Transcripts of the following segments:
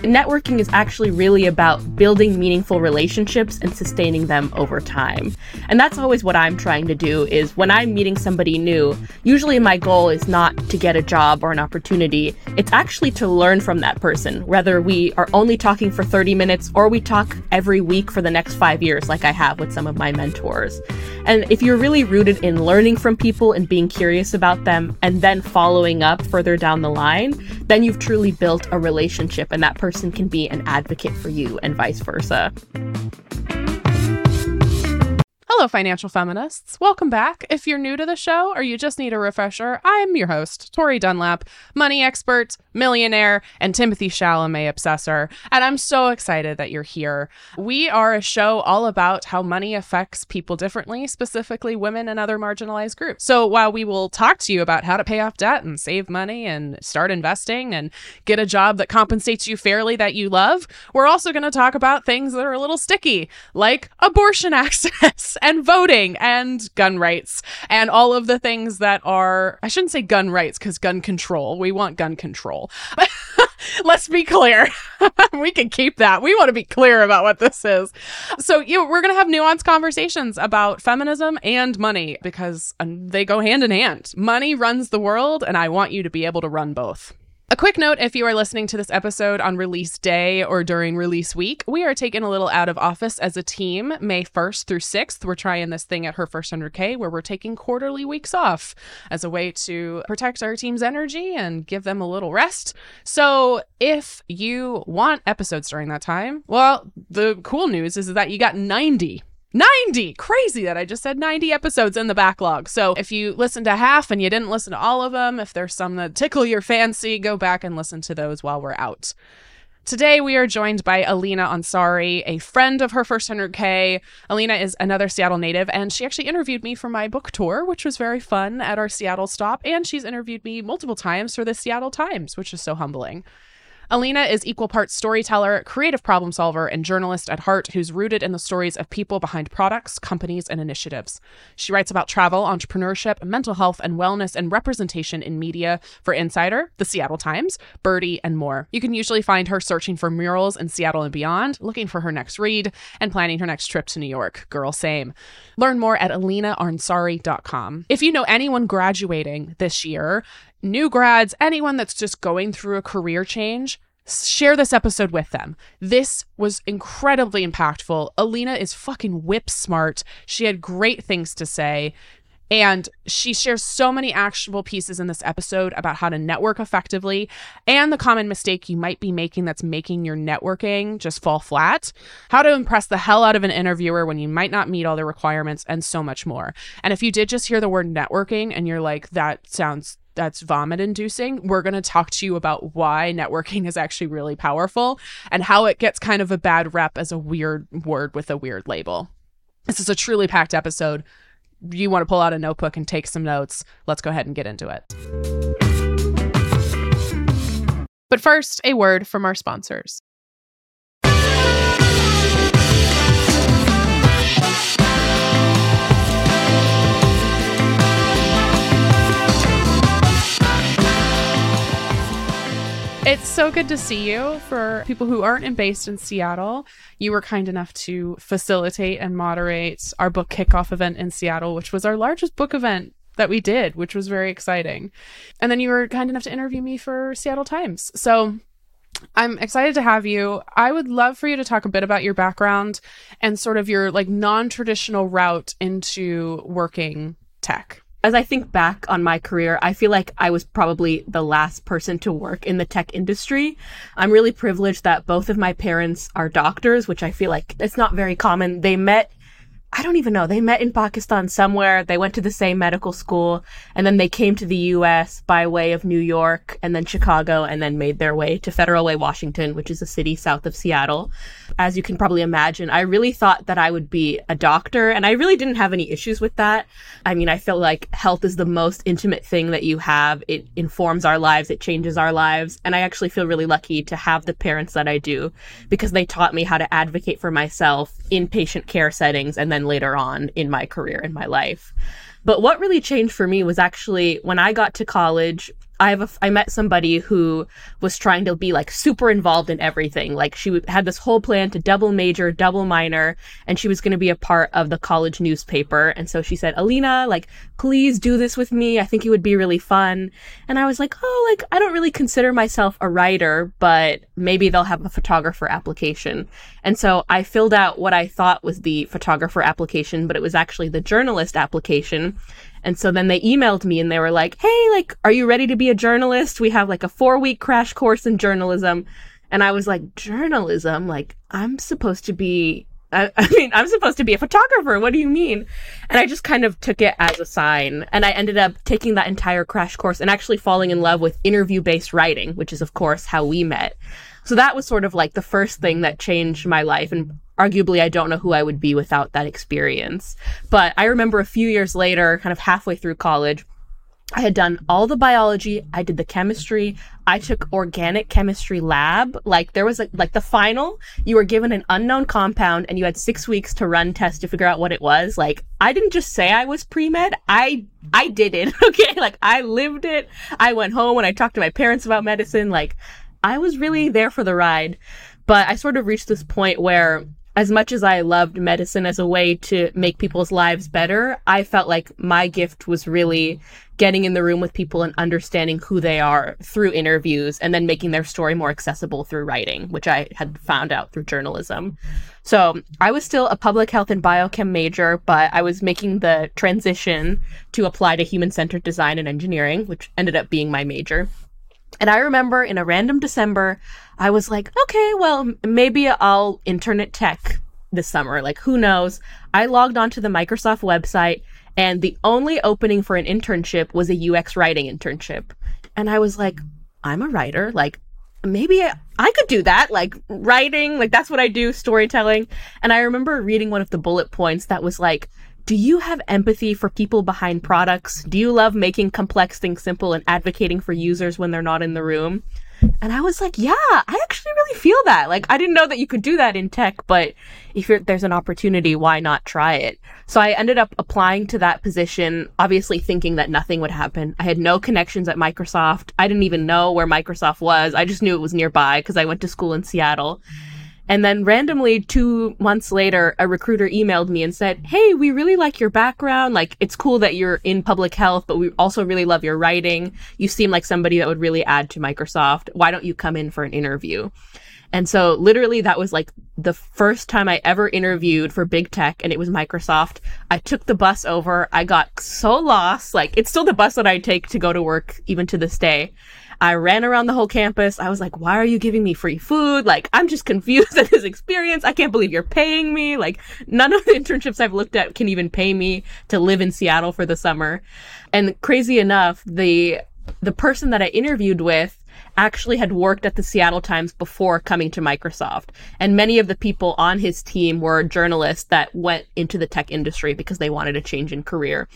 Networking is actually really about building meaningful relationships and sustaining them over time. And that's always what I'm trying to do is when I'm meeting somebody new, usually my goal is not to get a job or an opportunity. It's actually to learn from that person, whether we are only talking for 30 minutes or we talk every week for the next 5 years like I have with some of my mentors. And if you're really rooted in learning from people and being curious about them and then following up further down the line, then you've truly built a relationship and that person can be an advocate for you and vice versa. Hello, financial feminists. Welcome back. If you're new to the show or you just need a refresher, I'm your host, Tori Dunlap, money expert, millionaire, and Timothée Chalamet obsessor. And I'm so excited that you're here. We are a show all about how money affects people differently, specifically women and other marginalized groups. So while we will talk to you about how to pay off debt and save money and start investing and get a job that compensates you fairly that you love, we're also going to talk about things that are a little sticky, like abortion access and voting and gun rights and all of the things that are, I shouldn't say gun rights because gun control. We want gun control. Let's be clear. we can keep that. We want to be clear about what this is. So, you know, we're going to have nuanced conversations about feminism and money because um, they go hand in hand. Money runs the world, and I want you to be able to run both. A quick note if you are listening to this episode on release day or during release week, we are taking a little out of office as a team May 1st through 6th. We're trying this thing at Her First 100K where we're taking quarterly weeks off as a way to protect our team's energy and give them a little rest. So if you want episodes during that time, well, the cool news is that you got 90 90 crazy that i just said 90 episodes in the backlog so if you listen to half and you didn't listen to all of them if there's some that tickle your fancy go back and listen to those while we're out Today, we are joined by Aleenah Ansari, a friend of her first 100K. Aleenah is another Seattle native, and she actually interviewed me for my book tour, which was very fun at our Seattle stop. And she's interviewed me multiple times for the Seattle Times, which is so humbling. Aleenah is equal parts storyteller, creative problem solver, and journalist at heart who's rooted in the stories of people behind products, companies, and initiatives. She writes about travel, entrepreneurship, mental health, and wellness and representation in media for Insider, The Seattle Times, Byrdie, and more. You can usually find her searching for murals in Seattle and beyond, looking for her next read, and planning her next trip to New York. Girl, same. Learn more at aleenahansari.com. If you know anyone graduating this year, new grads, anyone that's just going through a career change, share this episode with them. This was incredibly impactful. Aleenah is fucking whip smart. She had great things to say. And she shares so many actionable pieces in this episode about how to network effectively and the common mistake you might be making that's making your networking just fall flat, how to impress the hell out of an interviewer when you might not meet all the requirements, and so much more. And if you did just hear the word networking and you're like, that sounds that's vomit inducing, we're going to talk to you about why networking is actually really powerful and how it gets kind of a bad rep as a weird word with a weird label. This is a truly packed episode. You want to pull out a notebook and take some notes. Let's go ahead and get into it. But first, a word from our sponsors. It's so good to see you. For people who aren't based in Seattle, you were kind enough to facilitate and moderate our book kickoff event in Seattle, which was our largest book event that we did, which was very exciting. And then you were kind enough to interview me for Seattle Times. So I'm excited to have you. I would love for you to talk a bit about your background and sort of your like non-traditional route into working tech as I think back on my career, I feel like I was probably the last person to work in the tech industry. I'm really privileged that both of my parents are doctors, which I feel like it's not very common. They met I don't even know. They met in Pakistan somewhere. They went to the same medical school and then they came to the US by way of New York and then Chicago and then made their way to Federal Way, Washington, which is a city south of Seattle. As you can probably imagine, I really thought that I would be a doctor and I really didn't have any issues with that. I mean, I feel like health is the most intimate thing that you have. It informs our lives, it changes our lives. And I actually feel really lucky to have the parents that I do because they taught me how to advocate for myself in patient care settings and then then later on in my career in my life. But what really changed for me was actually when I got to college, I have a, I met somebody who was trying to be like super involved in everything. Like she had this whole plan to double major, double minor, and she was going to be a part of the college newspaper. And so she said, Aleenah, like, please do this with me. I think it would be really fun. And I was like, oh, like, I don't really consider myself a writer, but maybe they'll have a photographer application. And so I filled out what I thought was the photographer application, but it was actually the journalist application. And so then they emailed me and they were like, Hey, like, are you ready to be a journalist? We have like a four week crash course in journalism. And I was like, journalism? Like, I'm supposed to be, I, I, mean, I'm supposed to be a photographer. What do you mean? And I just kind of took it as a sign. And I ended up taking that entire crash course and actually falling in love with interview based writing, which is, of course, how we met. So that was sort of like the first thing that changed my life and arguably I don't know who I would be without that experience. But I remember a few years later, kind of halfway through college, I had done all the biology, I did the chemistry, I took organic chemistry lab. Like there was a, like the final, you were given an unknown compound and you had 6 weeks to run tests to figure out what it was. Like I didn't just say I was pre-med, I I did it. Okay? Like I lived it. I went home and I talked to my parents about medicine like I was really there for the ride. But I sort of reached this point where as much as I loved medicine as a way to make people's lives better, I felt like my gift was really getting in the room with people and understanding who they are through interviews and then making their story more accessible through writing, which I had found out through journalism. So I was still a public health and biochem major, but I was making the transition to apply to human centered design and engineering, which ended up being my major. And I remember in a random December, I was like, okay, well, maybe I'll intern at tech this summer. Like, who knows? I logged onto the Microsoft website, and the only opening for an internship was a UX writing internship. And I was like, I'm a writer. Like, maybe I, I could do that. Like, writing, like, that's what I do, storytelling. And I remember reading one of the bullet points that was like, do you have empathy for people behind products? Do you love making complex things simple and advocating for users when they're not in the room? And I was like, yeah, I actually really feel that. Like, I didn't know that you could do that in tech, but if there's an opportunity, why not try it? So I ended up applying to that position, obviously thinking that nothing would happen. I had no connections at Microsoft. I didn't even know where Microsoft was. I just knew it was nearby because I went to school in Seattle. And then randomly, two months later, a recruiter emailed me and said, Hey, we really like your background. Like, it's cool that you're in public health, but we also really love your writing. You seem like somebody that would really add to Microsoft. Why don't you come in for an interview? And so literally that was like the first time I ever interviewed for big tech and it was Microsoft. I took the bus over. I got so lost. Like it's still the bus that I take to go to work even to this day. I ran around the whole campus. I was like, why are you giving me free food? Like, I'm just confused at this experience. I can't believe you're paying me. Like, none of the internships I've looked at can even pay me to live in Seattle for the summer. And crazy enough, the, the person that I interviewed with actually had worked at the Seattle Times before coming to Microsoft. And many of the people on his team were journalists that went into the tech industry because they wanted a change in career.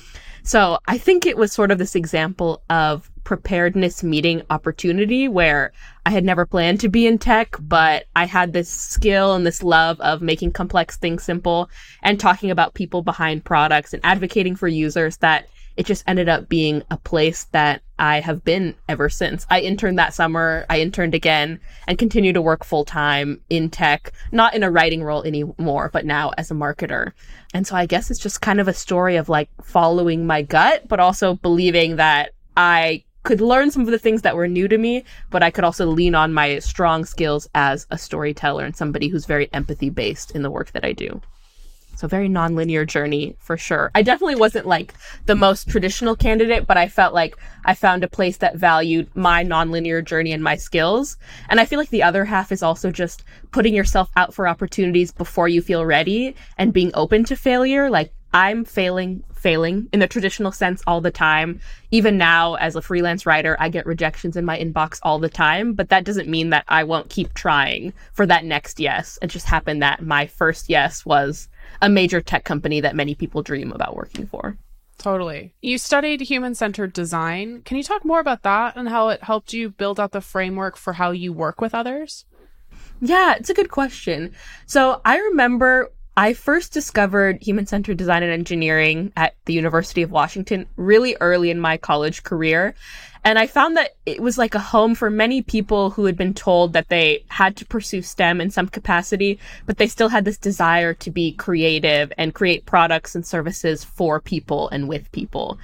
So I think it was sort of this example of preparedness meeting opportunity where I had never planned to be in tech, but I had this skill and this love of making complex things simple and talking about people behind products and advocating for users that it just ended up being a place that I have been ever since. I interned that summer, I interned again, and continue to work full time in tech, not in a writing role anymore, but now as a marketer. And so I guess it's just kind of a story of like following my gut, but also believing that I could learn some of the things that were new to me, but I could also lean on my strong skills as a storyteller and somebody who's very empathy based in the work that I do. So very nonlinear journey for sure. I definitely wasn't like the most traditional candidate, but I felt like I found a place that valued my nonlinear journey and my skills. And I feel like the other half is also just putting yourself out for opportunities before you feel ready and being open to failure. Like I'm failing failing in the traditional sense all the time. Even now, as a freelance writer, I get rejections in my inbox all the time, but that doesn't mean that I won't keep trying for that next yes. It just happened that my first yes was a major tech company that many people dream about working for. Totally. You studied human centered design. Can you talk more about that and how it helped you build out the framework for how you work with others? Yeah, it's a good question. So I remember I first discovered human centered design and engineering at the University of Washington really early in my college career. And I found that it was like a home for many people who had been told that they had to pursue STEM in some capacity, but they still had this desire to be creative and create products and services for people and with people.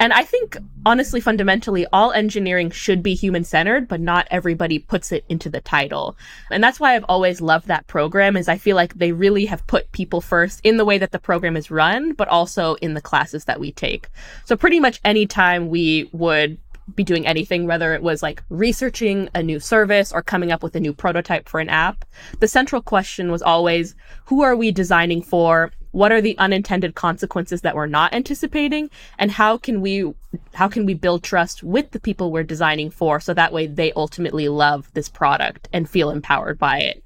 And I think, honestly, fundamentally, all engineering should be human centered, but not everybody puts it into the title. And that's why I've always loved that program is I feel like they really have put people first in the way that the program is run, but also in the classes that we take. So pretty much any time we would be doing anything, whether it was like researching a new service or coming up with a new prototype for an app. The central question was always, who are we designing for? What are the unintended consequences that we're not anticipating? And how can we, how can we build trust with the people we're designing for so that way they ultimately love this product and feel empowered by it?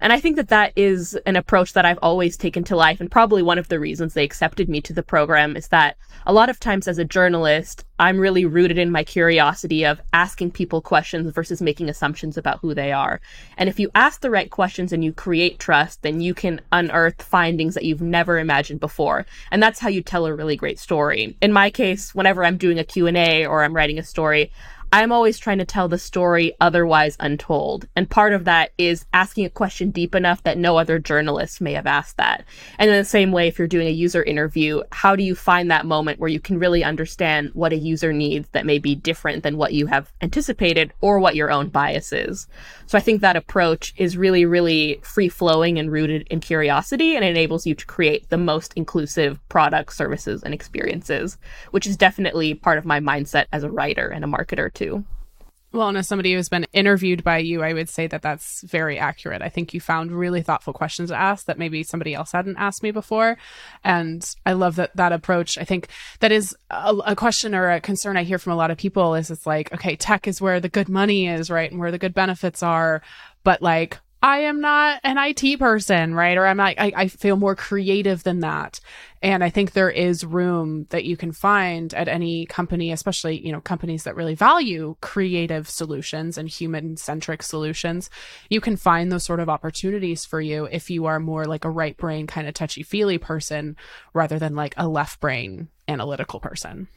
And I think that that is an approach that I've always taken to life. And probably one of the reasons they accepted me to the program is that a lot of times as a journalist, I'm really rooted in my curiosity of asking people questions versus making assumptions about who they are. And if you ask the right questions and you create trust, then you can unearth findings that you've never imagined before. And that's how you tell a really great story. In my case, whenever I'm doing a Q&A or I'm writing a story, I'm always trying to tell the story otherwise untold. And part of that is asking a question deep enough that no other journalist may have asked that. And in the same way, if you're doing a user interview, how do you find that moment where you can really understand what a user needs that may be different than what you have anticipated or what your own bias is? So I think that approach is really, really free flowing and rooted in curiosity and enables you to create the most inclusive products, services, and experiences, which is definitely part of my mindset as a writer and a marketer too. Well, and as somebody who's been interviewed by you, I would say that that's very accurate. I think you found really thoughtful questions to ask that maybe somebody else hadn't asked me before. And I love that, that approach. I think that is a, a question or a concern I hear from a lot of people is it's like, okay, tech is where the good money is, right? And where the good benefits are. But like, I am not an IT person, right? Or I'm not, I, I feel more creative than that. And I think there is room that you can find at any company, especially, you know, companies that really value creative solutions and human centric solutions. You can find those sort of opportunities for you if you are more like a right brain kind of touchy feely person rather than like a left brain analytical person.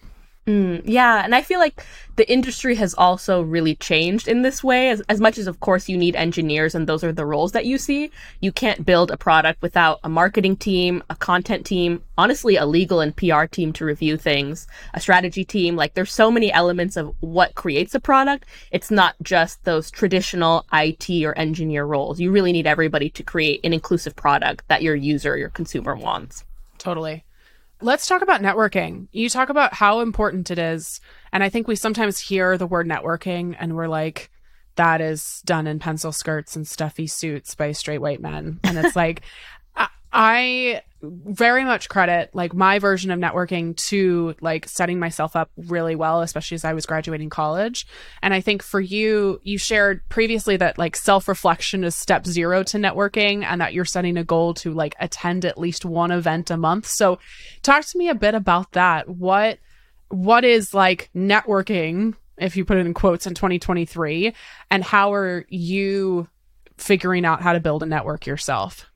Mm, yeah, and I feel like the industry has also really changed in this way. As, as much as, of course, you need engineers and those are the roles that you see, you can't build a product without a marketing team, a content team, honestly, a legal and PR team to review things, a strategy team. Like, there's so many elements of what creates a product. It's not just those traditional IT or engineer roles. You really need everybody to create an inclusive product that your user, your consumer wants. Totally. Let's talk about networking. You talk about how important it is. And I think we sometimes hear the word networking and we're like, that is done in pencil skirts and stuffy suits by straight white men. And it's like, I very much credit like my version of networking to like setting myself up really well, especially as I was graduating college. And I think for you, you shared previously that like self reflection is step zero to networking and that you're setting a goal to like attend at least one event a month. So talk to me a bit about that. What, what is like networking, if you put it in quotes in 2023, and how are you figuring out how to build a network yourself?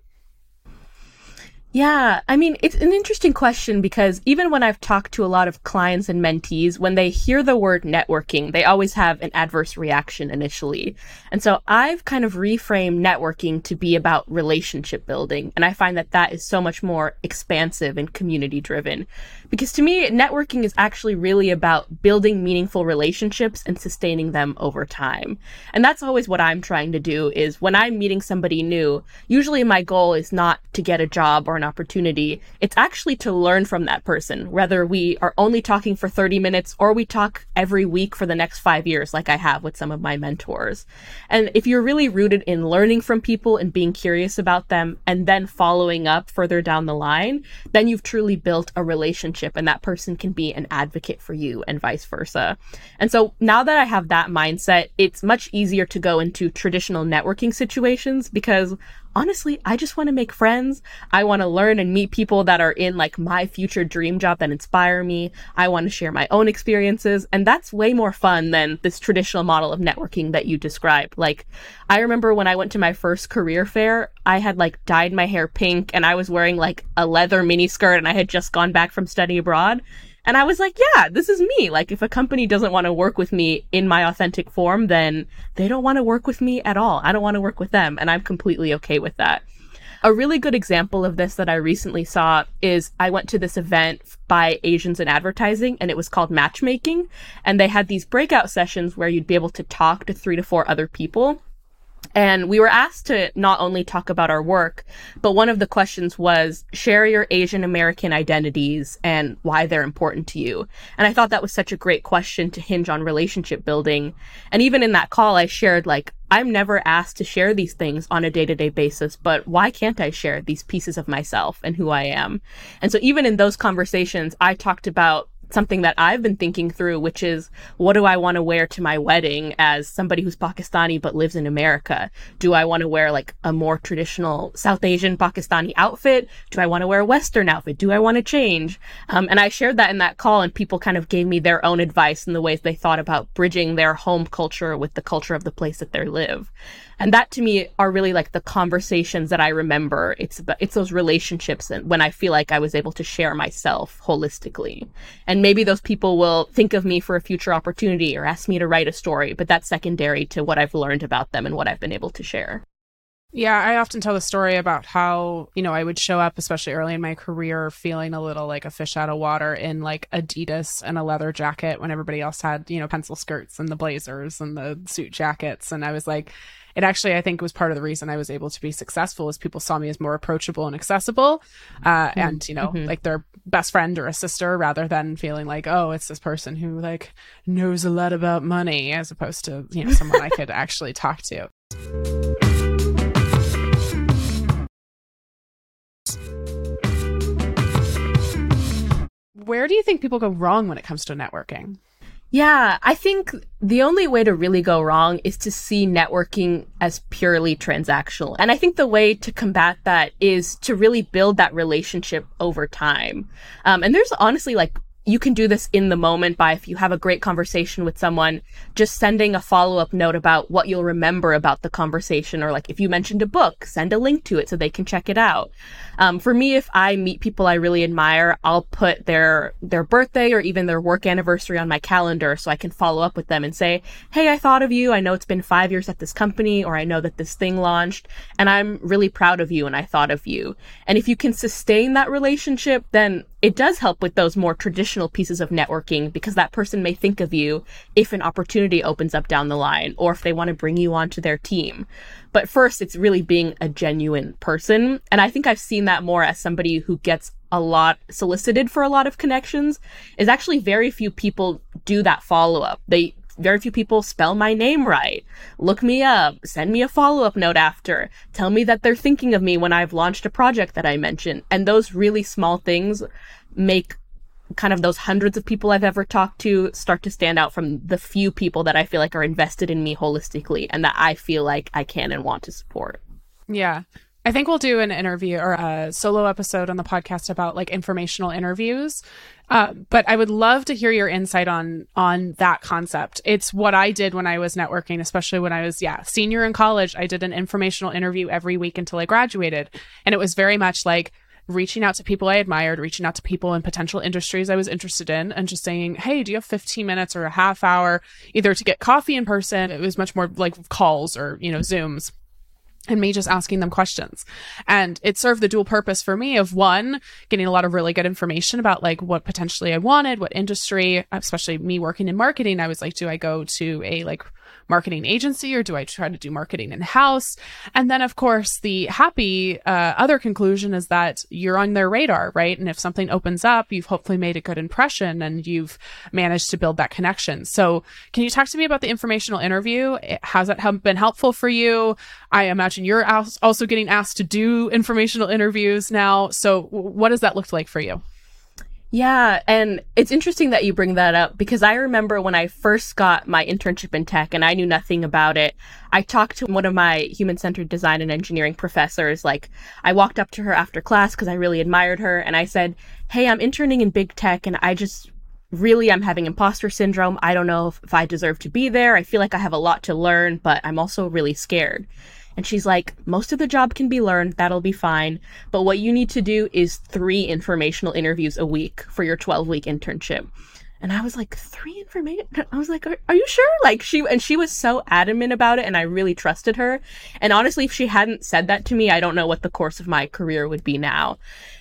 Yeah, I mean, it's an interesting question because even when I've talked to a lot of clients and mentees, when they hear the word networking, they always have an adverse reaction initially. And so I've kind of reframed networking to be about relationship building. And I find that that is so much more expansive and community driven. Because to me, networking is actually really about building meaningful relationships and sustaining them over time. And that's always what I'm trying to do is when I'm meeting somebody new, usually my goal is not to get a job or an opportunity. It's actually to learn from that person, whether we are only talking for 30 minutes or we talk every week for the next five years, like I have with some of my mentors. And if you're really rooted in learning from people and being curious about them and then following up further down the line, then you've truly built a relationship and that person can be an advocate for you and vice versa. And so now that I have that mindset, it's much easier to go into traditional networking situations because honestly, I just want to make friends. I want to learn and meet people that are in like my future dream job that inspire me. I want to share my own experiences. And that's way more fun than this traditional model of networking that you described. Like, I remember when I went to my first career fair, I had like dyed my hair pink and I was wearing like a leather mini skirt and I had just gone back from study abroad. And I was like, yeah, this is me. Like, if a company doesn't want to work with me in my authentic form, then they don't want to work with me at all. I don't want to work with them. And I'm completely okay with that. A really good example of this that I recently saw is I went to this event by Asians in Advertising and it was called Matchmaking. And they had these breakout sessions where you'd be able to talk to three to four other people. And we were asked to not only talk about our work, but one of the questions was share your Asian American identities and why they're important to you. And I thought that was such a great question to hinge on relationship building. And even in that call, I shared like, I'm never asked to share these things on a day to day basis, but why can't I share these pieces of myself and who I am? And so even in those conversations, I talked about something that I've been thinking through, which is what do I want to wear to my wedding as somebody who's Pakistani but lives in America? Do I want to wear like a more traditional South Asian Pakistani outfit? Do I want to wear a Western outfit? Do I want to change? Um, and I shared that in that call, and people kind of gave me their own advice and the ways they thought about bridging their home culture with the culture of the place that they live. And that to me are really like the conversations that I remember. It's it's those relationships and when I feel like I was able to share myself holistically. And maybe those people will think of me for a future opportunity or ask me to write a story, but that's secondary to what I've learned about them and what I've been able to share. Yeah, I often tell the story about how, you know, I would show up, especially early in my career, feeling a little like a fish out of water in like Adidas and a leather jacket when everybody else had, you know, pencil skirts and the blazers and the suit jackets. And I was like, it actually i think was part of the reason i was able to be successful is people saw me as more approachable and accessible uh, mm-hmm. and you know mm-hmm. like their best friend or a sister rather than feeling like oh it's this person who like knows a lot about money as opposed to you know someone i could actually talk to where do you think people go wrong when it comes to networking yeah, I think the only way to really go wrong is to see networking as purely transactional. And I think the way to combat that is to really build that relationship over time. Um, and there's honestly like you can do this in the moment by if you have a great conversation with someone, just sending a follow up note about what you'll remember about the conversation. Or like if you mentioned a book, send a link to it so they can check it out. Um, for me, if I meet people I really admire, I'll put their, their birthday or even their work anniversary on my calendar so I can follow up with them and say, Hey, I thought of you. I know it's been five years at this company or I know that this thing launched and I'm really proud of you and I thought of you. And if you can sustain that relationship, then it does help with those more traditional pieces of networking because that person may think of you if an opportunity opens up down the line or if they want to bring you onto their team. But first, it's really being a genuine person. And I think I've seen that more as somebody who gets a lot solicited for a lot of connections is actually very few people do that follow up. They very few people spell my name right. Look me up, send me a follow up note after, tell me that they're thinking of me when I've launched a project that I mentioned. And those really small things make kind of those hundreds of people I've ever talked to start to stand out from the few people that I feel like are invested in me holistically and that I feel like I can and want to support. Yeah. I think we'll do an interview or a solo episode on the podcast about like informational interviews. Uh, but I would love to hear your insight on on that concept. It's what I did when I was networking, especially when I was yeah senior in college. I did an informational interview every week until I graduated, and it was very much like reaching out to people I admired, reaching out to people in potential industries I was interested in, and just saying, Hey, do you have 15 minutes or a half hour either to get coffee in person? It was much more like calls or, you know, Zooms and me just asking them questions. And it served the dual purpose for me of one, getting a lot of really good information about like what potentially I wanted, what industry, especially me working in marketing. I was like, do I go to a like marketing agency or do I try to do marketing in house? And then, of course, the happy uh, other conclusion is that you're on their radar, right? And if something opens up, you've hopefully made a good impression and you've managed to build that connection. So, can you talk to me about the informational interview? Has that been helpful for you? I imagine you're also getting asked to do informational interviews now. So, what does that look like for you? Yeah, and it's interesting that you bring that up because I remember when I first got my internship in tech and I knew nothing about it. I talked to one of my human centered design and engineering professors. Like, I walked up to her after class because I really admired her and I said, Hey, I'm interning in big tech and I just really I'm having imposter syndrome. I don't know if, if I deserve to be there. I feel like I have a lot to learn, but I'm also really scared. And she's like, most of the job can be learned. That'll be fine. But what you need to do is three informational interviews a week for your 12 week internship. And I was like, three information. I was like, are, are, you sure? Like she, and she was so adamant about it and I really trusted her. And honestly, if she hadn't said that to me, I don't know what the course of my career would be now.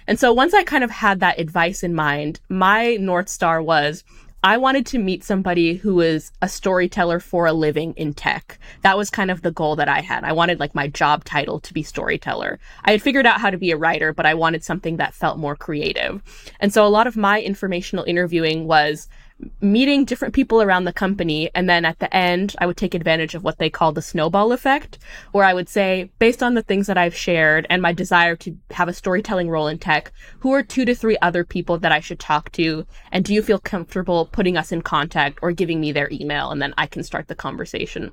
And so once I kind of had that advice in mind, my North Star was, I wanted to meet somebody who was a storyteller for a living in tech. That was kind of the goal that I had. I wanted like my job title to be storyteller. I had figured out how to be a writer, but I wanted something that felt more creative. And so a lot of my informational interviewing was meeting different people around the company. And then at the end, I would take advantage of what they call the snowball effect, where I would say, based on the things that I've shared and my desire to have a storytelling role in tech, who are two to three other people that I should talk to? And do you feel comfortable putting us in contact or giving me their email? And then I can start the conversation.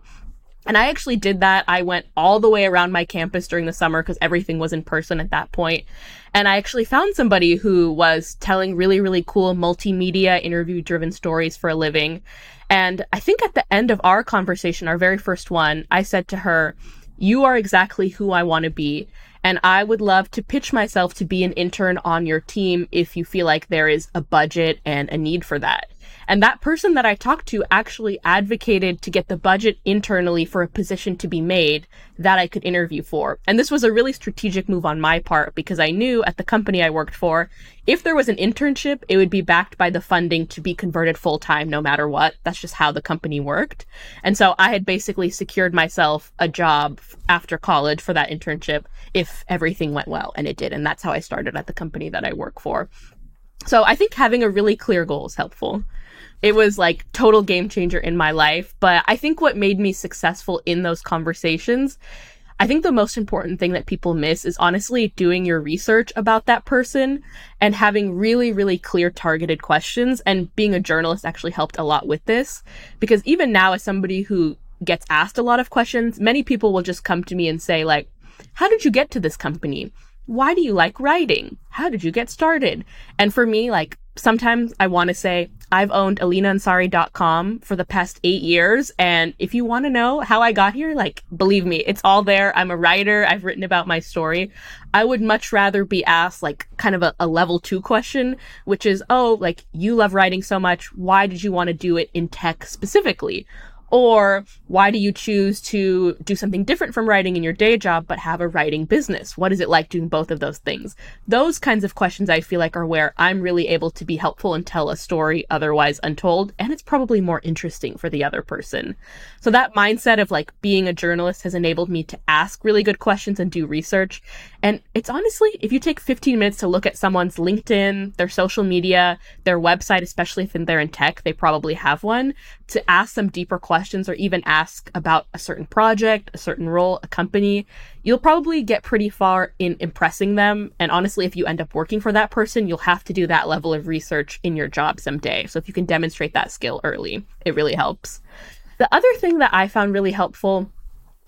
And I actually did that. I went all the way around my campus during the summer because everything was in person at that point. And I actually found somebody who was telling really, really cool multimedia interview driven stories for a living. And I think at the end of our conversation, our very first one, I said to her, You are exactly who I want to be. And I would love to pitch myself to be an intern on your team if you feel like there is a budget and a need for that. And that person that I talked to actually advocated to get the budget internally for a position to be made that I could interview for. And this was a really strategic move on my part because I knew at the company I worked for, if there was an internship, it would be backed by the funding to be converted full time no matter what. That's just how the company worked. And so I had basically secured myself a job after college for that internship if everything went well. And it did. And that's how I started at the company that I work for. So I think having a really clear goal is helpful it was like total game changer in my life. But I think what made me successful in those conversations, I think the most important thing that people miss is honestly doing your research about that person and having really, really clear targeted questions. And being a journalist actually helped a lot with this because even now, as somebody who gets asked a lot of questions, many people will just come to me and say, like, how did you get to this company? Why do you like writing? How did you get started? And for me, like, sometimes I want to say, I've owned AleenahAnsari.com for the past eight years. And if you want to know how I got here, like, believe me, it's all there. I'm a writer. I've written about my story. I would much rather be asked like kind of a, a level two question, which is, oh, like, you love writing so much. Why did you want to do it in tech specifically? Or why do you choose to do something different from writing in your day job, but have a writing business? What is it like doing both of those things? Those kinds of questions I feel like are where I'm really able to be helpful and tell a story otherwise untold. And it's probably more interesting for the other person. So that mindset of like being a journalist has enabled me to ask really good questions and do research. And it's honestly, if you take 15 minutes to look at someone's LinkedIn, their social media, their website, especially if they're in tech, they probably have one, to ask some deeper questions or even ask about a certain project, a certain role, a company, you'll probably get pretty far in impressing them. And honestly, if you end up working for that person, you'll have to do that level of research in your job someday. So if you can demonstrate that skill early, it really helps. The other thing that I found really helpful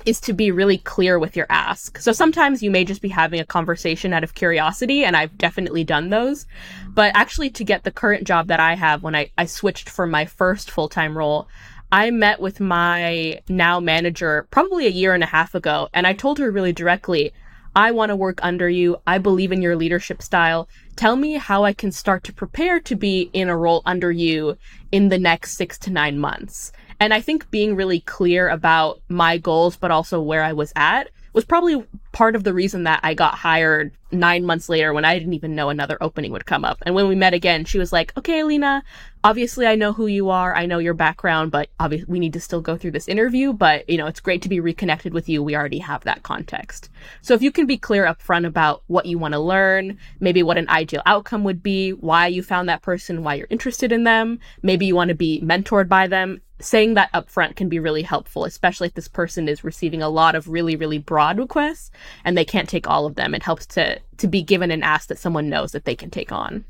is to be really clear with your ask. So sometimes you may just be having a conversation out of curiosity, and I've definitely done those. But actually, to get the current job that I have when I, I switched from my first full time role, I met with my now manager probably a year and a half ago, and I told her really directly, I want to work under you. I believe in your leadership style. Tell me how I can start to prepare to be in a role under you in the next six to nine months. And I think being really clear about my goals, but also where I was at was probably part of the reason that I got hired nine months later when I didn't even know another opening would come up. And when we met again, she was like, okay, Aleenah, obviously I know who you are. I know your background, but obviously we need to still go through this interview. But, you know, it's great to be reconnected with you. We already have that context. So if you can be clear upfront about what you want to learn, maybe what an ideal outcome would be, why you found that person, why you're interested in them, maybe you want to be mentored by them, saying that upfront can be really helpful, especially if this person is receiving a lot of really, really broad requests and they can't take all of them. It helps to to be given an ask that someone knows that they can take on.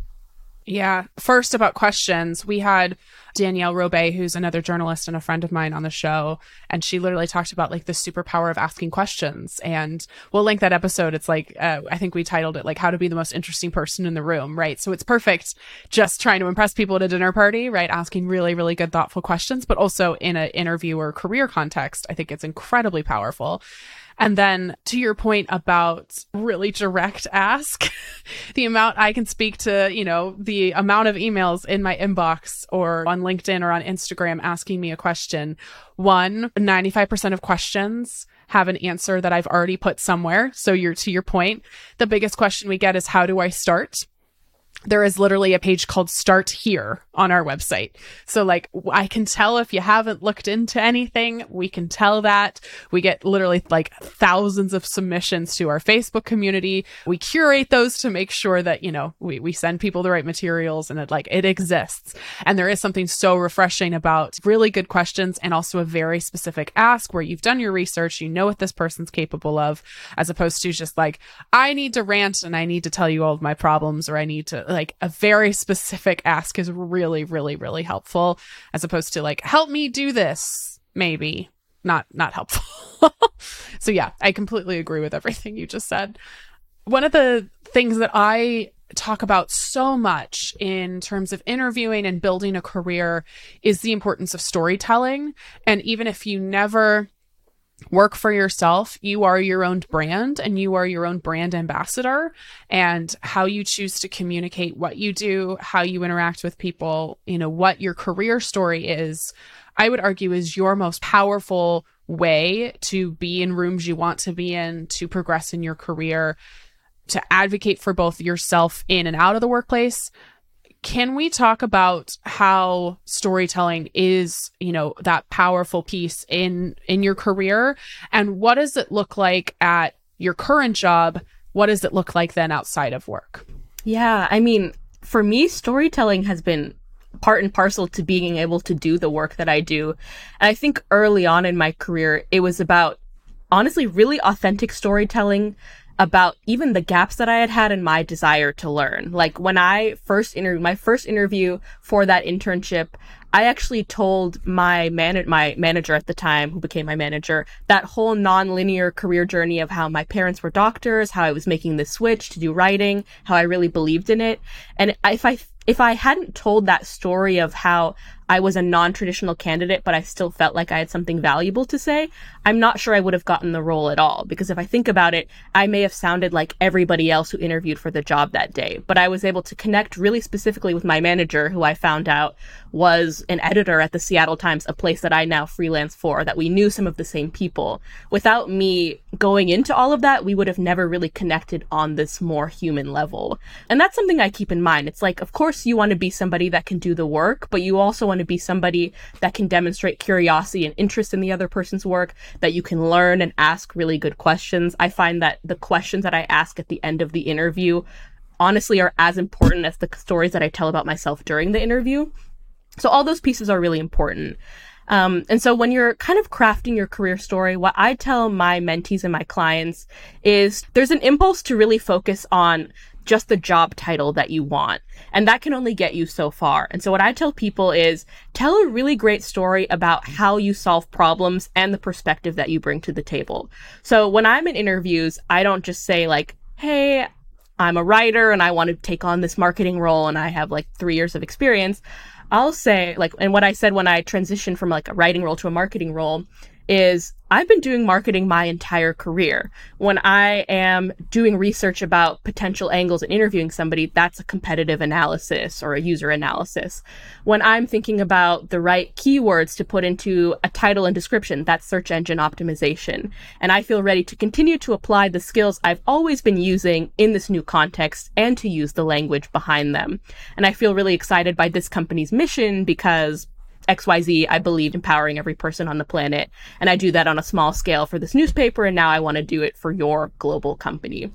Yeah. First, about questions, we had Danielle Robay, who's another journalist and a friend of mine on the show. And she literally talked about like the superpower of asking questions. And we'll link that episode. It's like, uh, I think we titled it like how to be the most interesting person in the room, right? So it's perfect just trying to impress people at a dinner party, right? Asking really, really good, thoughtful questions, but also in an interview or career context. I think it's incredibly powerful. And then to your point about really direct ask, the amount I can speak to, you know, the amount of emails in my inbox or on LinkedIn or on Instagram asking me a question. One, 95% of questions have an answer that I've already put somewhere. So you're to your point, the biggest question we get is how do I start? There is literally a page called start here on our website. So like I can tell if you haven't looked into anything, we can tell that. We get literally like thousands of submissions to our Facebook community. We curate those to make sure that, you know, we, we send people the right materials and it like it exists. And there is something so refreshing about really good questions and also a very specific ask where you've done your research, you know what this person's capable of, as opposed to just like, I need to rant and I need to tell you all of my problems or I need to like a very specific ask is really, really, really helpful as opposed to like, help me do this, maybe not, not helpful. so yeah, I completely agree with everything you just said. One of the things that I talk about so much in terms of interviewing and building a career is the importance of storytelling. And even if you never work for yourself. You are your own brand and you are your own brand ambassador. And how you choose to communicate what you do, how you interact with people, you know, what your career story is, I would argue is your most powerful way to be in rooms you want to be in, to progress in your career, to advocate for both yourself in and out of the workplace, can we talk about how storytelling is, you know, that powerful piece in in your career and what does it look like at your current job? What does it look like then outside of work? Yeah, I mean, for me storytelling has been part and parcel to being able to do the work that I do. And I think early on in my career, it was about honestly really authentic storytelling about even the gaps that I had had in my desire to learn. Like when I first interviewed, my first interview for that internship, I actually told my man, my manager at the time, who became my manager, that whole non-linear career journey of how my parents were doctors, how I was making the switch to do writing, how I really believed in it. And if I if I hadn't told that story of how I was a non-traditional candidate, but I still felt like I had something valuable to say, I'm not sure I would have gotten the role at all. Because if I think about it, I may have sounded like everybody else who interviewed for the job that day. But I was able to connect really specifically with my manager, who I found out was an editor at the Seattle Times, a place that I now freelance for, that we knew some of the same people. Without me going into all of that, we would have never really connected on this more human level. And that's something I keep in mind. It's like, of course, you want to be somebody that can do the work, but you also want to be somebody that can demonstrate curiosity and interest in the other person's work, that you can learn and ask really good questions. I find that the questions that I ask at the end of the interview honestly are as important as the stories that I tell about myself during the interview. So all those pieces are really important. Um, and so when you're kind of crafting your career story, what I tell my mentees and my clients is there's an impulse to really focus on just the job title that you want. And that can only get you so far. And so what I tell people is tell a really great story about how you solve problems and the perspective that you bring to the table. So when I'm in interviews, I don't just say like, Hey, I'm a writer and I want to take on this marketing role and I have like three years of experience. I'll say like, and what I said when I transitioned from like a writing role to a marketing role is I've been doing marketing my entire career. When I am doing research about potential angles and interviewing somebody, that's a competitive analysis or a user analysis. When I'm thinking about the right keywords to put into a title and description, that's search engine optimization. And I feel ready to continue to apply the skills I've always been using in this new context and to use the language behind them. And I feel really excited by this company's mission because XYZ, I believe empowering every person on the planet. And I do that on a small scale for this newspaper. And now I want to do it for your global company.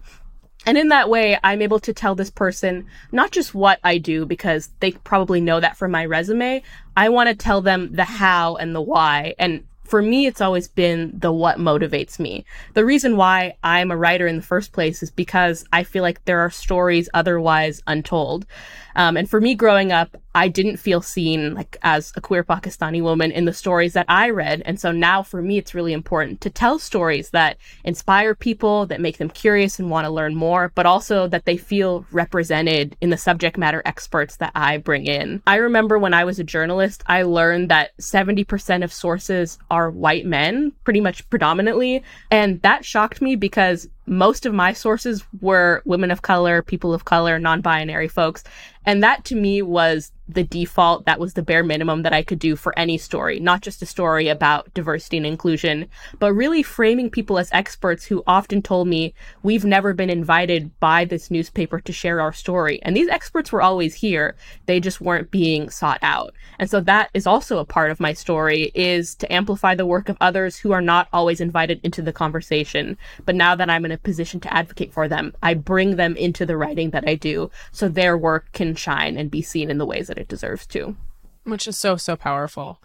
And in that way, I'm able to tell this person not just what I do because they probably know that from my resume. I want to tell them the how and the why. And for me, it's always been the what motivates me. The reason why I'm a writer in the first place is because I feel like there are stories otherwise untold. Um, and for me growing up, I didn't feel seen like as a queer Pakistani woman in the stories that I read. And so now for me, it's really important to tell stories that inspire people, that make them curious and want to learn more, but also that they feel represented in the subject matter experts that I bring in. I remember when I was a journalist, I learned that 70% of sources are white men, pretty much predominantly. And that shocked me because most of my sources were women of color, people of color, non binary folks. And that to me was the default. That was the bare minimum that I could do for any story, not just a story about diversity and inclusion, but really framing people as experts who often told me, we've never been invited by this newspaper to share our story. And these experts were always here. They just weren't being sought out. And so that is also a part of my story is to amplify the work of others who are not always invited into the conversation. But now that I'm in a position to advocate for them, I bring them into the writing that I do so their work can shine and be seen in the ways that it deserves to. Which is so, so powerful.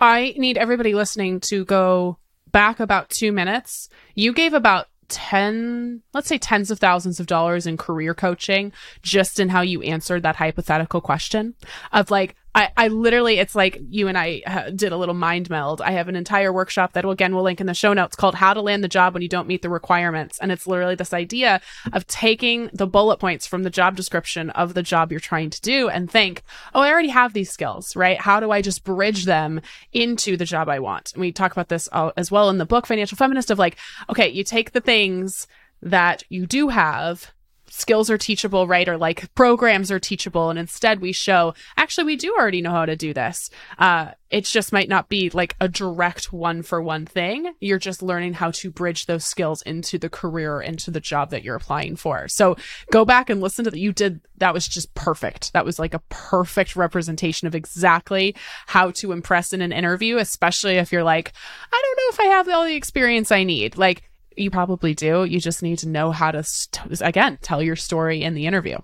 I need everybody listening to go back about two minutes. You gave about 10 let's say tens of thousands of dollars in career coaching just in how you answered that hypothetical question of like I, I literally, it's like you and I uh, did a little mind meld. I have an entire workshop that, again, we'll link in the show notes called How to Land the Job When You Don't Meet the Requirements. And it's literally this idea of taking the bullet points from the job description of the job you're trying to do and think, oh, I already have these skills, right? How do I just bridge them into the job I want? And we talk about this as well in the book, Financial Feminist, of like, okay, you take the things that you do have skills are teachable, right? Or like programs are teachable. And instead we show, actually, we do already know how to do this. Uh, it just might not be like a direct one for one thing. You're just learning how to bridge those skills into the career, into the job that you're applying for. So go back and listen to that. You did, that was just perfect. That was like a perfect representation of exactly how to impress in an interview, especially if you're like, I don't know if I have all the experience I need. Like, you probably do. You just need to know how to, st- again, tell your story in the interview.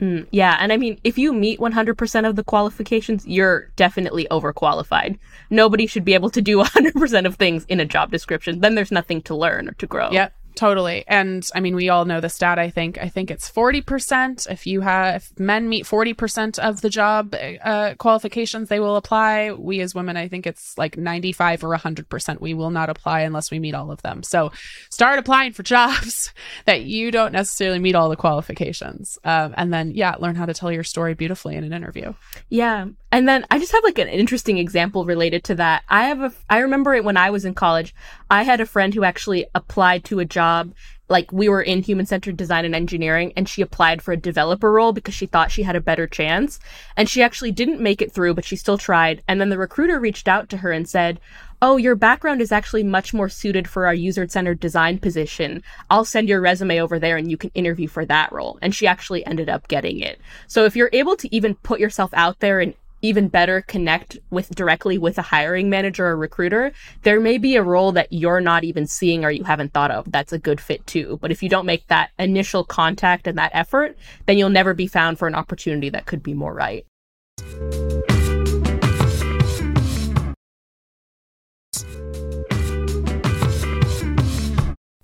Mm, yeah, and I mean, if you meet 100% of the qualifications, you're definitely overqualified. Nobody should be able to do 100% of things in a job description. Then there's nothing to learn or to grow. Yep. Totally. And I mean, we all know the stat, I think. I think it's 40%. If you have, if men meet 40% of the job uh, qualifications, they will apply. We as women, I think it's like 95 or 100%. We will not apply unless we meet all of them. So start applying for jobs that you don't necessarily meet all the qualifications. Um, and then, yeah, learn how to tell your story beautifully in an interview. Yeah. And then I just have like an interesting example related to that. I have a, I remember it when I was in college. I had a friend who actually applied to a job. Like we were in human centered design and engineering, and she applied for a developer role because she thought she had a better chance. And she actually didn't make it through, but she still tried. And then the recruiter reached out to her and said, Oh, your background is actually much more suited for our user centered design position. I'll send your resume over there and you can interview for that role. And she actually ended up getting it. So if you're able to even put yourself out there and even better connect with directly with a hiring manager or recruiter, there may be a role that you're not even seeing or you haven't thought of that's a good fit too. But if you don't make that initial contact and that effort, then you'll never be found for an opportunity that could be more right.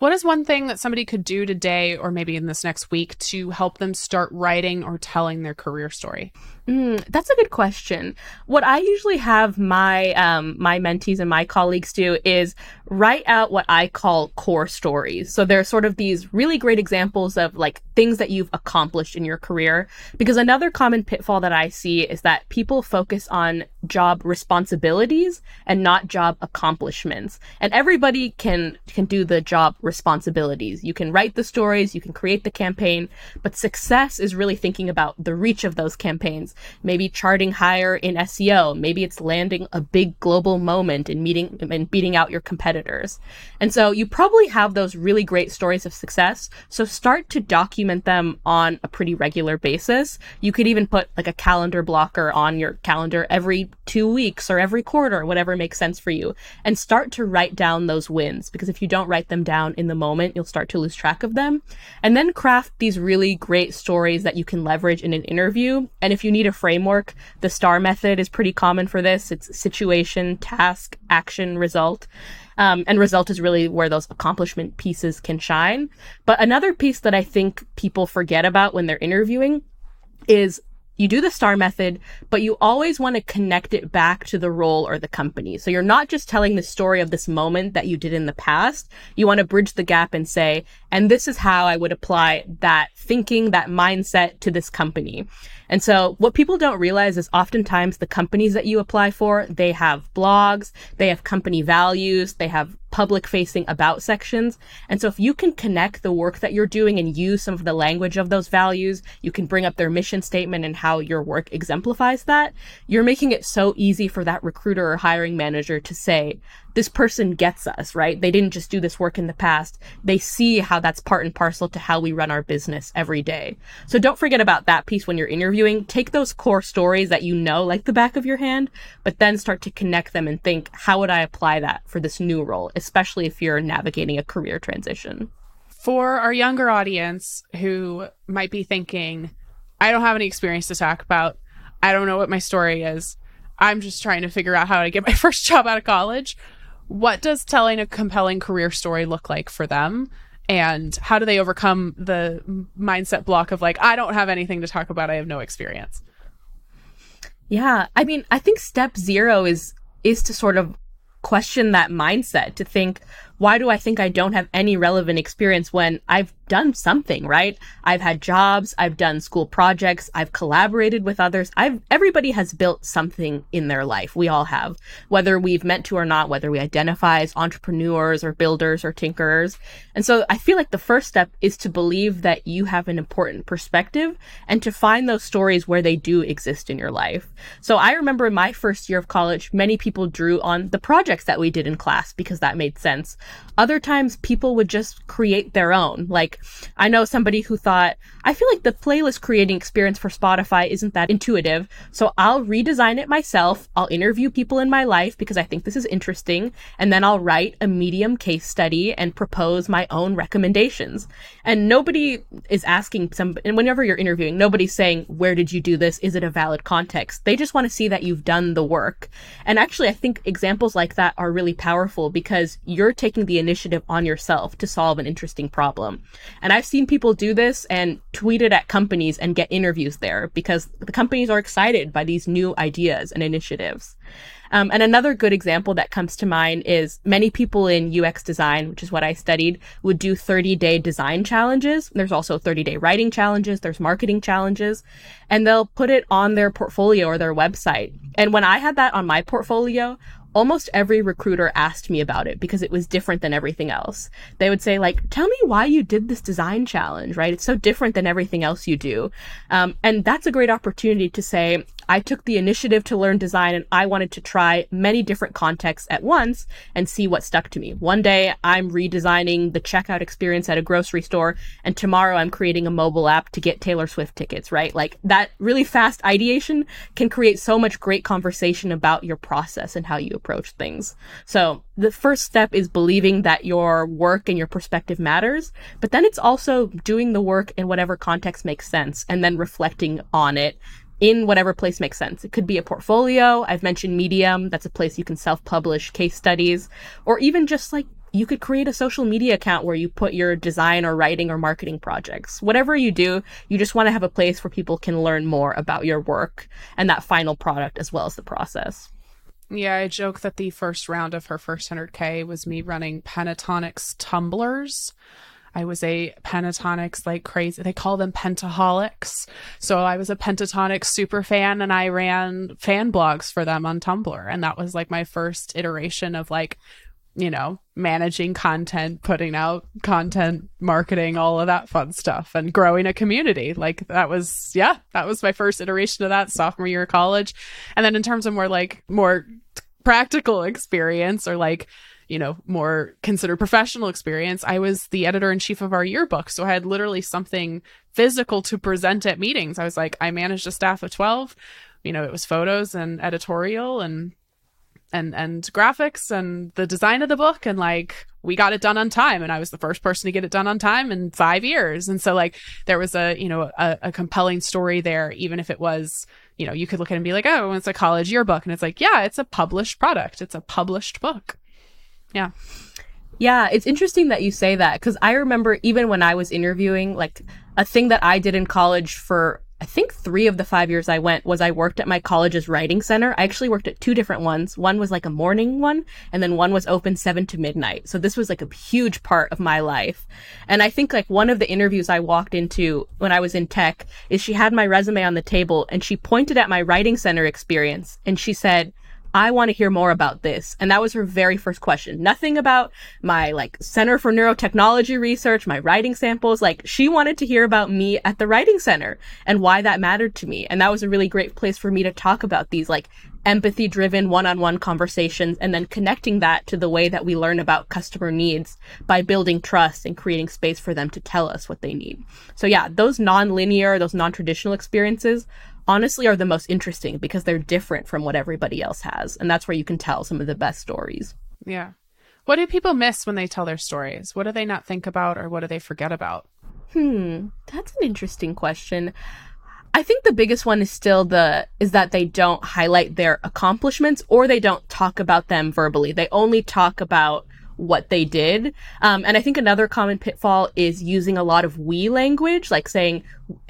What is one thing that somebody could do today or maybe in this next week to help them start writing or telling their career story? Mm, that's a good question. What I usually have my um, my mentees and my colleagues do is write out what I call core stories. So they're sort of these really great examples of like things that you've accomplished in your career. Because another common pitfall that I see is that people focus on job responsibilities and not job accomplishments. And everybody can can do the job responsibilities. You can write the stories, you can create the campaign, but success is really thinking about the reach of those campaigns maybe charting higher in SEO, maybe it's landing a big global moment and meeting and beating out your competitors. And so you probably have those really great stories of success. So start to document them on a pretty regular basis. You could even put like a calendar blocker on your calendar every two weeks or every quarter, whatever makes sense for you, and start to write down those wins. Because if you don't write them down in the moment, you'll start to lose track of them. And then craft these really great stories that you can leverage in an interview. And if you need a framework. The STAR method is pretty common for this. It's situation, task, action, result. Um, and result is really where those accomplishment pieces can shine. But another piece that I think people forget about when they're interviewing is you do the star method, but you always want to connect it back to the role or the company. So you're not just telling the story of this moment that you did in the past. You want to bridge the gap and say, and this is how I would apply that thinking, that mindset to this company. And so what people don't realize is oftentimes the companies that you apply for, they have blogs, they have company values, they have public facing about sections. And so if you can connect the work that you're doing and use some of the language of those values, you can bring up their mission statement and how your work exemplifies that. You're making it so easy for that recruiter or hiring manager to say, this person gets us, right? They didn't just do this work in the past. They see how that's part and parcel to how we run our business every day. So don't forget about that piece when you're interviewing. Take those core stories that you know like the back of your hand, but then start to connect them and think, how would I apply that for this new role, especially if you're navigating a career transition? For our younger audience who might be thinking, I don't have any experience to talk about. I don't know what my story is. I'm just trying to figure out how to get my first job out of college what does telling a compelling career story look like for them? And how do they overcome the mindset block of like, I don't have anything to talk about. I have no experience. Yeah. I mean, I think step zero is, is to sort of question that mindset to think, why do I think I don't have any relevant experience when I've done something, right? I've had jobs, I've done school projects, I've collaborated with others. I've everybody has built something in their life. We all have, whether we've meant to or not, whether we identify as entrepreneurs or builders or tinkerers. And so I feel like the first step is to believe that you have an important perspective and to find those stories where they do exist in your life. So I remember in my first year of college, many people drew on the projects that we did in class because that made sense. Other times people would just create their own. Like I know somebody who thought, I feel like the playlist creating experience for Spotify isn't that intuitive. So I'll redesign it myself. I'll interview people in my life because I think this is interesting. And then I'll write a medium case study and propose my own recommendations. And nobody is asking some, and whenever you're interviewing, nobody's saying, where did you do this? Is it a valid context? They just want to see that you've done the work. And actually, I think examples like that are really powerful because you're taking the initiative on yourself to solve an interesting problem. And I've seen people do this and tweet it at companies and get interviews there because the companies are excited by these new ideas and initiatives. Um, and another good example that comes to mind is many people in UX design, which is what I studied, would do 30 day design challenges. There's also 30 day writing challenges. There's marketing challenges and they'll put it on their portfolio or their website. And when I had that on my portfolio, almost every recruiter asked me about it because it was different than everything else. They would say like, tell me why you did this design challenge, right? It's so different than everything else you do. Um, and that's a great opportunity to say, I took the initiative to learn design and I wanted to try many different contexts at once and see what stuck to me. One day I'm redesigning the checkout experience at a grocery store and tomorrow I'm creating a mobile app to get Taylor Swift tickets, right? Like that really fast ideation can create so much great conversation about your process and how you approach things. So the first step is believing that your work and your perspective matters, but then it's also doing the work in whatever context makes sense and then reflecting on it in whatever place makes sense. It could be a portfolio. I've mentioned Medium. That's a place you can self publish case studies, or even just like you could create a social media account where you put your design or writing or marketing projects. Whatever you do, you just want to have a place where people can learn more about your work and that final product as well as the process. Yeah, I joke that the first round of her first 100K was me running Pentatonix Tumblrs I was a Pentatonix like crazy. They call them pentaholics. So I was a Pentatonix super fan and I ran fan blogs for them on Tumblr. And that was like my first iteration of like, you know, managing content, putting out content, marketing, all of that fun stuff and growing a community. Like that was, yeah, that was my first iteration of that sophomore year of college. And then in terms of more like more practical experience or like you know, more considered professional experience, I was the editor in chief of our yearbook. So I had literally something physical to present at meetings. I was like, I managed a staff of 12. You know, it was photos and editorial and and and graphics and the design of the book and like we got it done on time and i was the first person to get it done on time in five years and so like there was a you know a, a compelling story there even if it was you know you could look at it and be like oh it's a college yearbook and it's like yeah it's a published product it's a published book yeah. Yeah, it's interesting that you say that because I remember even when I was interviewing, like a thing that I did in college for I think three of the five years I went was I worked at my college's writing center. I actually worked at two different ones. One was like a morning one, and then one was open seven to midnight. So this was like a huge part of my life. And I think like one of the interviews I walked into when I was in tech is she had my resume on the table and she pointed at my writing center experience and she said, I want to hear more about this. And that was her very first question. Nothing about my like Center for Neurotechnology research, my writing samples. Like she wanted to hear about me at the writing center and why that mattered to me. And that was a really great place for me to talk about these like empathy driven one-on-one conversations and then connecting that to the way that we learn about customer needs by building trust and creating space for them to tell us what they need. So yeah, those non-linear, those non-traditional experiences honestly are the most interesting because they're different from what everybody else has. And that's where you can tell some of the best stories. Yeah. What do people miss when they tell their stories? What do they not think about or what do they forget about? Hmm, that's an interesting question. I think the biggest one is still the is that they don't highlight their accomplishments or they don't talk about them verbally. They only talk about what they did. Um, and I think another common pitfall is using a lot of we language, like saying,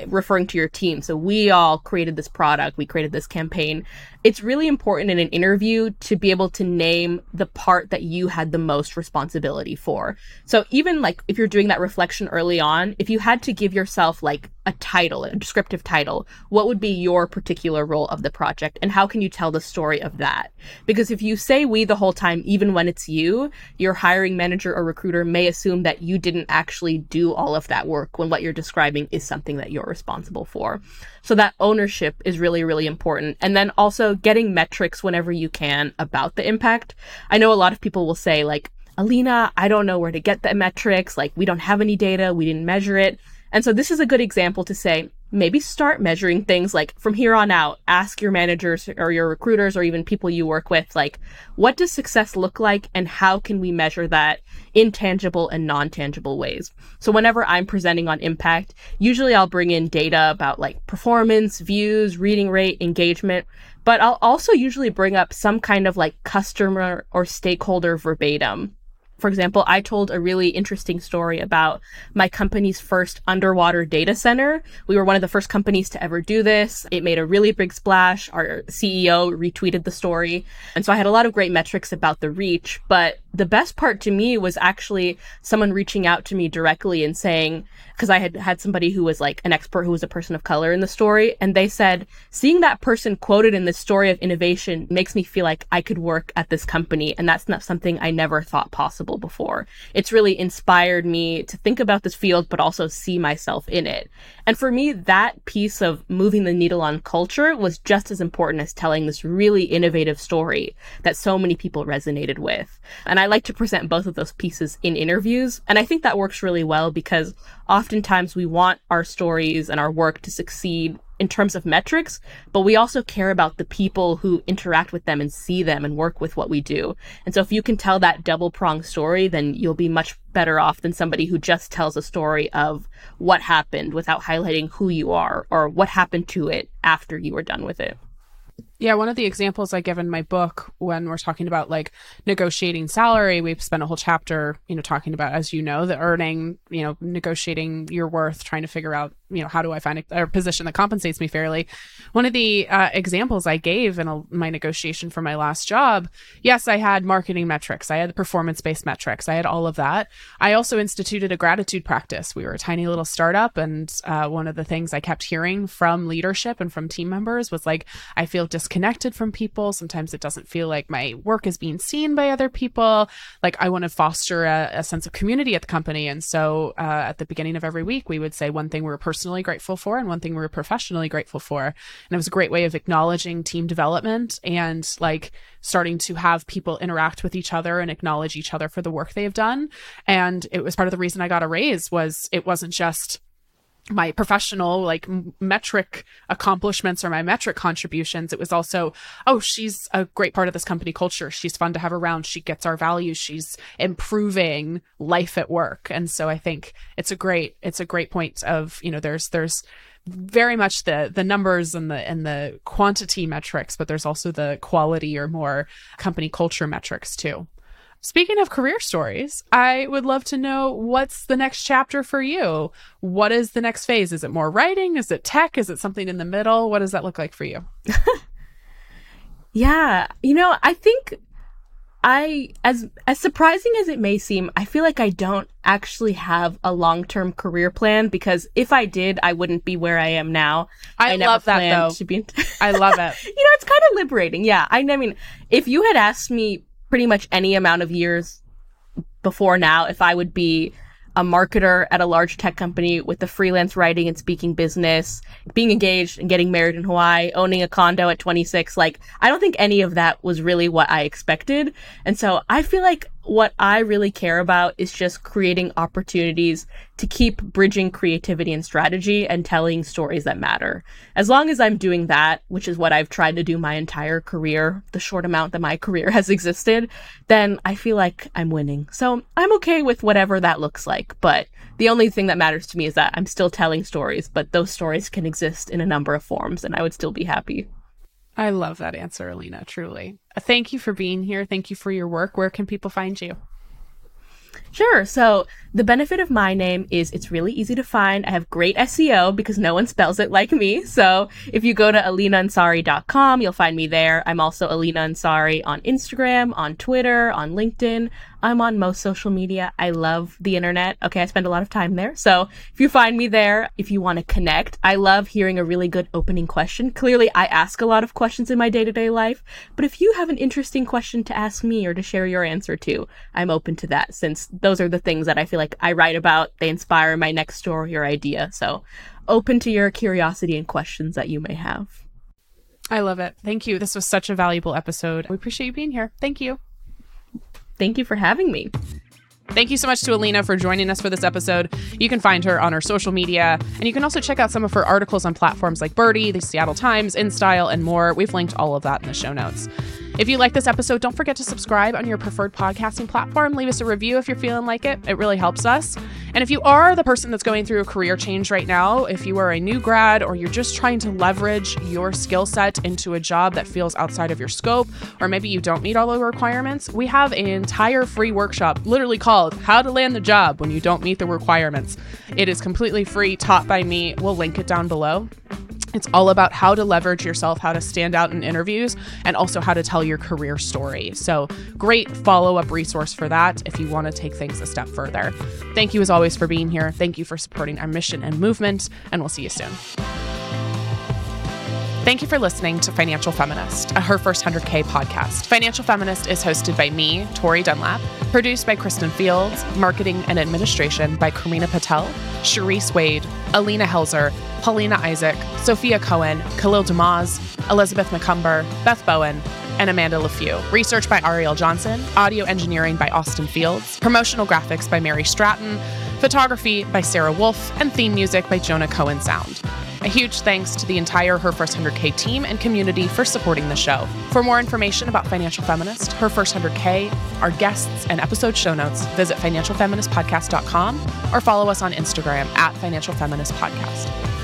referring to your team. So we all created this product, we created this campaign. It's really important in an interview to be able to name the part that you had the most responsibility for. So even like if you're doing that reflection early on, if you had to give yourself like a title, a descriptive title, what would be your particular role of the project and how can you tell the story of that? Because if you say we the whole time, even when it's you, your hiring manager or recruiter may assume that you didn't actually do all of that work when what you're describing is something that you're responsible for. So that ownership is really, really important. And then also getting metrics whenever you can about the impact. I know a lot of people will say like, Aleenah, I don't know where to get the metrics. Like, we don't have any data. We didn't measure it. And so this is a good example to say, maybe start measuring things like from here on out, ask your managers or your recruiters or even people you work with, like, what does success look like and how can we measure that in tangible and non-tangible ways? So whenever I'm presenting on impact, usually I'll bring in data about like performance, views, reading rate, engagement, but I'll also usually bring up some kind of like customer or stakeholder verbatim for example, I told a really interesting story about my company's first underwater data center. We were one of the first companies to ever do this. It made a really big splash. Our CEO retweeted the story. And so I had a lot of great metrics about the reach, but the best part to me was actually someone reaching out to me directly and saying, because I had had somebody who was like an expert who was a person of color in the story, and they said, seeing that person quoted in this story of innovation makes me feel like I could work at this company. And that's not something I never thought possible before. It's really inspired me to think about this field, but also see myself in it. And for me, that piece of moving the needle on culture was just as important as telling this really innovative story that so many people resonated with. And I like to present both of those pieces in interviews. And I think that works really well because oftentimes we want our stories and our work to succeed in terms of metrics, but we also care about the people who interact with them and see them and work with what we do. And so if you can tell that double pronged story, then you'll be much better off than somebody who just tells a story of what happened without highlighting who you are or what happened to it after you were done with it. Yeah, one of the examples I give in my book when we're talking about like negotiating salary, we've spent a whole chapter, you know, talking about, as you know, the earning, you know, negotiating your worth, trying to figure out, you know, how do I find a, a position that compensates me fairly. One of the uh, examples I gave in a, my negotiation for my last job, yes, I had marketing metrics, I had performance based metrics, I had all of that. I also instituted a gratitude practice. We were a tiny little startup, and uh, one of the things I kept hearing from leadership and from team members was like, I feel disconnected from people. Sometimes it doesn't feel like my work is being seen by other people. Like I want to foster a, a sense of community at the company. And so uh, at the beginning of every week, we would say one thing we were personally grateful for and one thing we were professionally grateful for. And it was a great way of acknowledging team development and like starting to have people interact with each other and acknowledge each other for the work they have done. And it was part of the reason I got a raise was it wasn't just my professional like metric accomplishments or my metric contributions it was also oh she's a great part of this company culture. She's fun to have around. She gets our values. She's improving life at work. And so i think it's a great it's a great point of you know there's there's very much the the numbers and the and the quantity metrics but there's also the quality or more company culture metrics too Speaking of career stories, I would love to know what's the next chapter for you. What is the next phase? Is it more writing? Is it tech? Is it something in the middle? What does that look like for you? yeah, you know, I think I as as surprising as it may seem, I feel like I don't actually have a long-term career plan because if I did, I wouldn't be where I am now. I, I love that though. To be I love it. you know, it's kind of liberating. Yeah. I, I mean, if you had asked me pretty much any amount of years before now if I would be a marketer at a large tech company with a freelance writing and speaking business, being engaged and getting married in Hawaii, owning a condo at 26. Like, I don't think any of that was really what I expected. And so I feel like what I really care about is just creating opportunities to keep bridging creativity and strategy and telling stories that matter. As long as I'm doing that, which is what I've tried to do my entire career, the short amount that my career has existed, then I feel like I'm winning. So I'm okay with whatever that looks like. But the only thing that matters to me is that I'm still telling stories, but those stories can exist in a number of forms and I would still be happy. I love that answer, Aleenah, truly. Thank you for being here. Thank you for your work. Where can people find you? Sure. So the benefit of my name is it's really easy to find. I have great SEO because no one spells it like me. So if you go to aleenahansari.com, you'll find me there. I'm also Aleenah Ansari on Instagram, on Twitter, on LinkedIn. I'm on most social media. I love the internet. Okay, I spend a lot of time there. So if you find me there, if you want to connect, I love hearing a really good opening question. Clearly, I ask a lot of questions in my day to day life, but if you have an interesting question to ask me or to share your answer to, I'm open to that since those are the things that I feel like I write about. They inspire my next story or idea. So open to your curiosity and questions that you may have. I love it. Thank you. This was such a valuable episode. We appreciate you being here. Thank you. Thank you for having me. Thank you so much to Aleenah for joining us for this episode. You can find her on her social media, and you can also check out some of her articles on platforms like Byrdie, the Seattle Times, InStyle, and more. We've linked all of that in the show notes. If you like this episode, don't forget to subscribe on your preferred podcasting platform. Leave us a review if you're feeling like it. It really helps us. And if you are the person that's going through a career change right now, if you are a new grad or you're just trying to leverage your skill set into a job that feels outside of your scope, or maybe you don't meet all the requirements, we have an entire free workshop literally called How to Land the Job When You Don't Meet the Requirements. It is completely free, taught by me. We'll link it down below. It's all about how to leverage yourself, how to stand out in interviews, and also how to tell your career story. So, great follow up resource for that if you want to take things a step further. Thank you as always for being here. Thank you for supporting our mission and movement, and we'll see you soon. Thank you for listening to Financial Feminist, a Her First 100K podcast. Financial Feminist is hosted by me, Tori Dunlap, produced by Kristen Fields, marketing and administration by Karina Patel, Cherise Wade, Alina Helzer, Paulina Isaac, Sophia Cohen, Khalil Damaz, Elizabeth McCumber, Beth Bowen, and Amanda LeFew. Research by Ariel Johnson, audio engineering by Austin Fields, promotional graphics by Mary Stratton, photography by Sarah Wolf, and theme music by Jonah Cohen Sound. A huge thanks to the entire Her First 100K team and community for supporting the show. For more information about Financial Feminist, Her First 100K, our guests, and episode show notes, visit financialfeministpodcast.com or follow us on Instagram at Financial Feminist Podcast.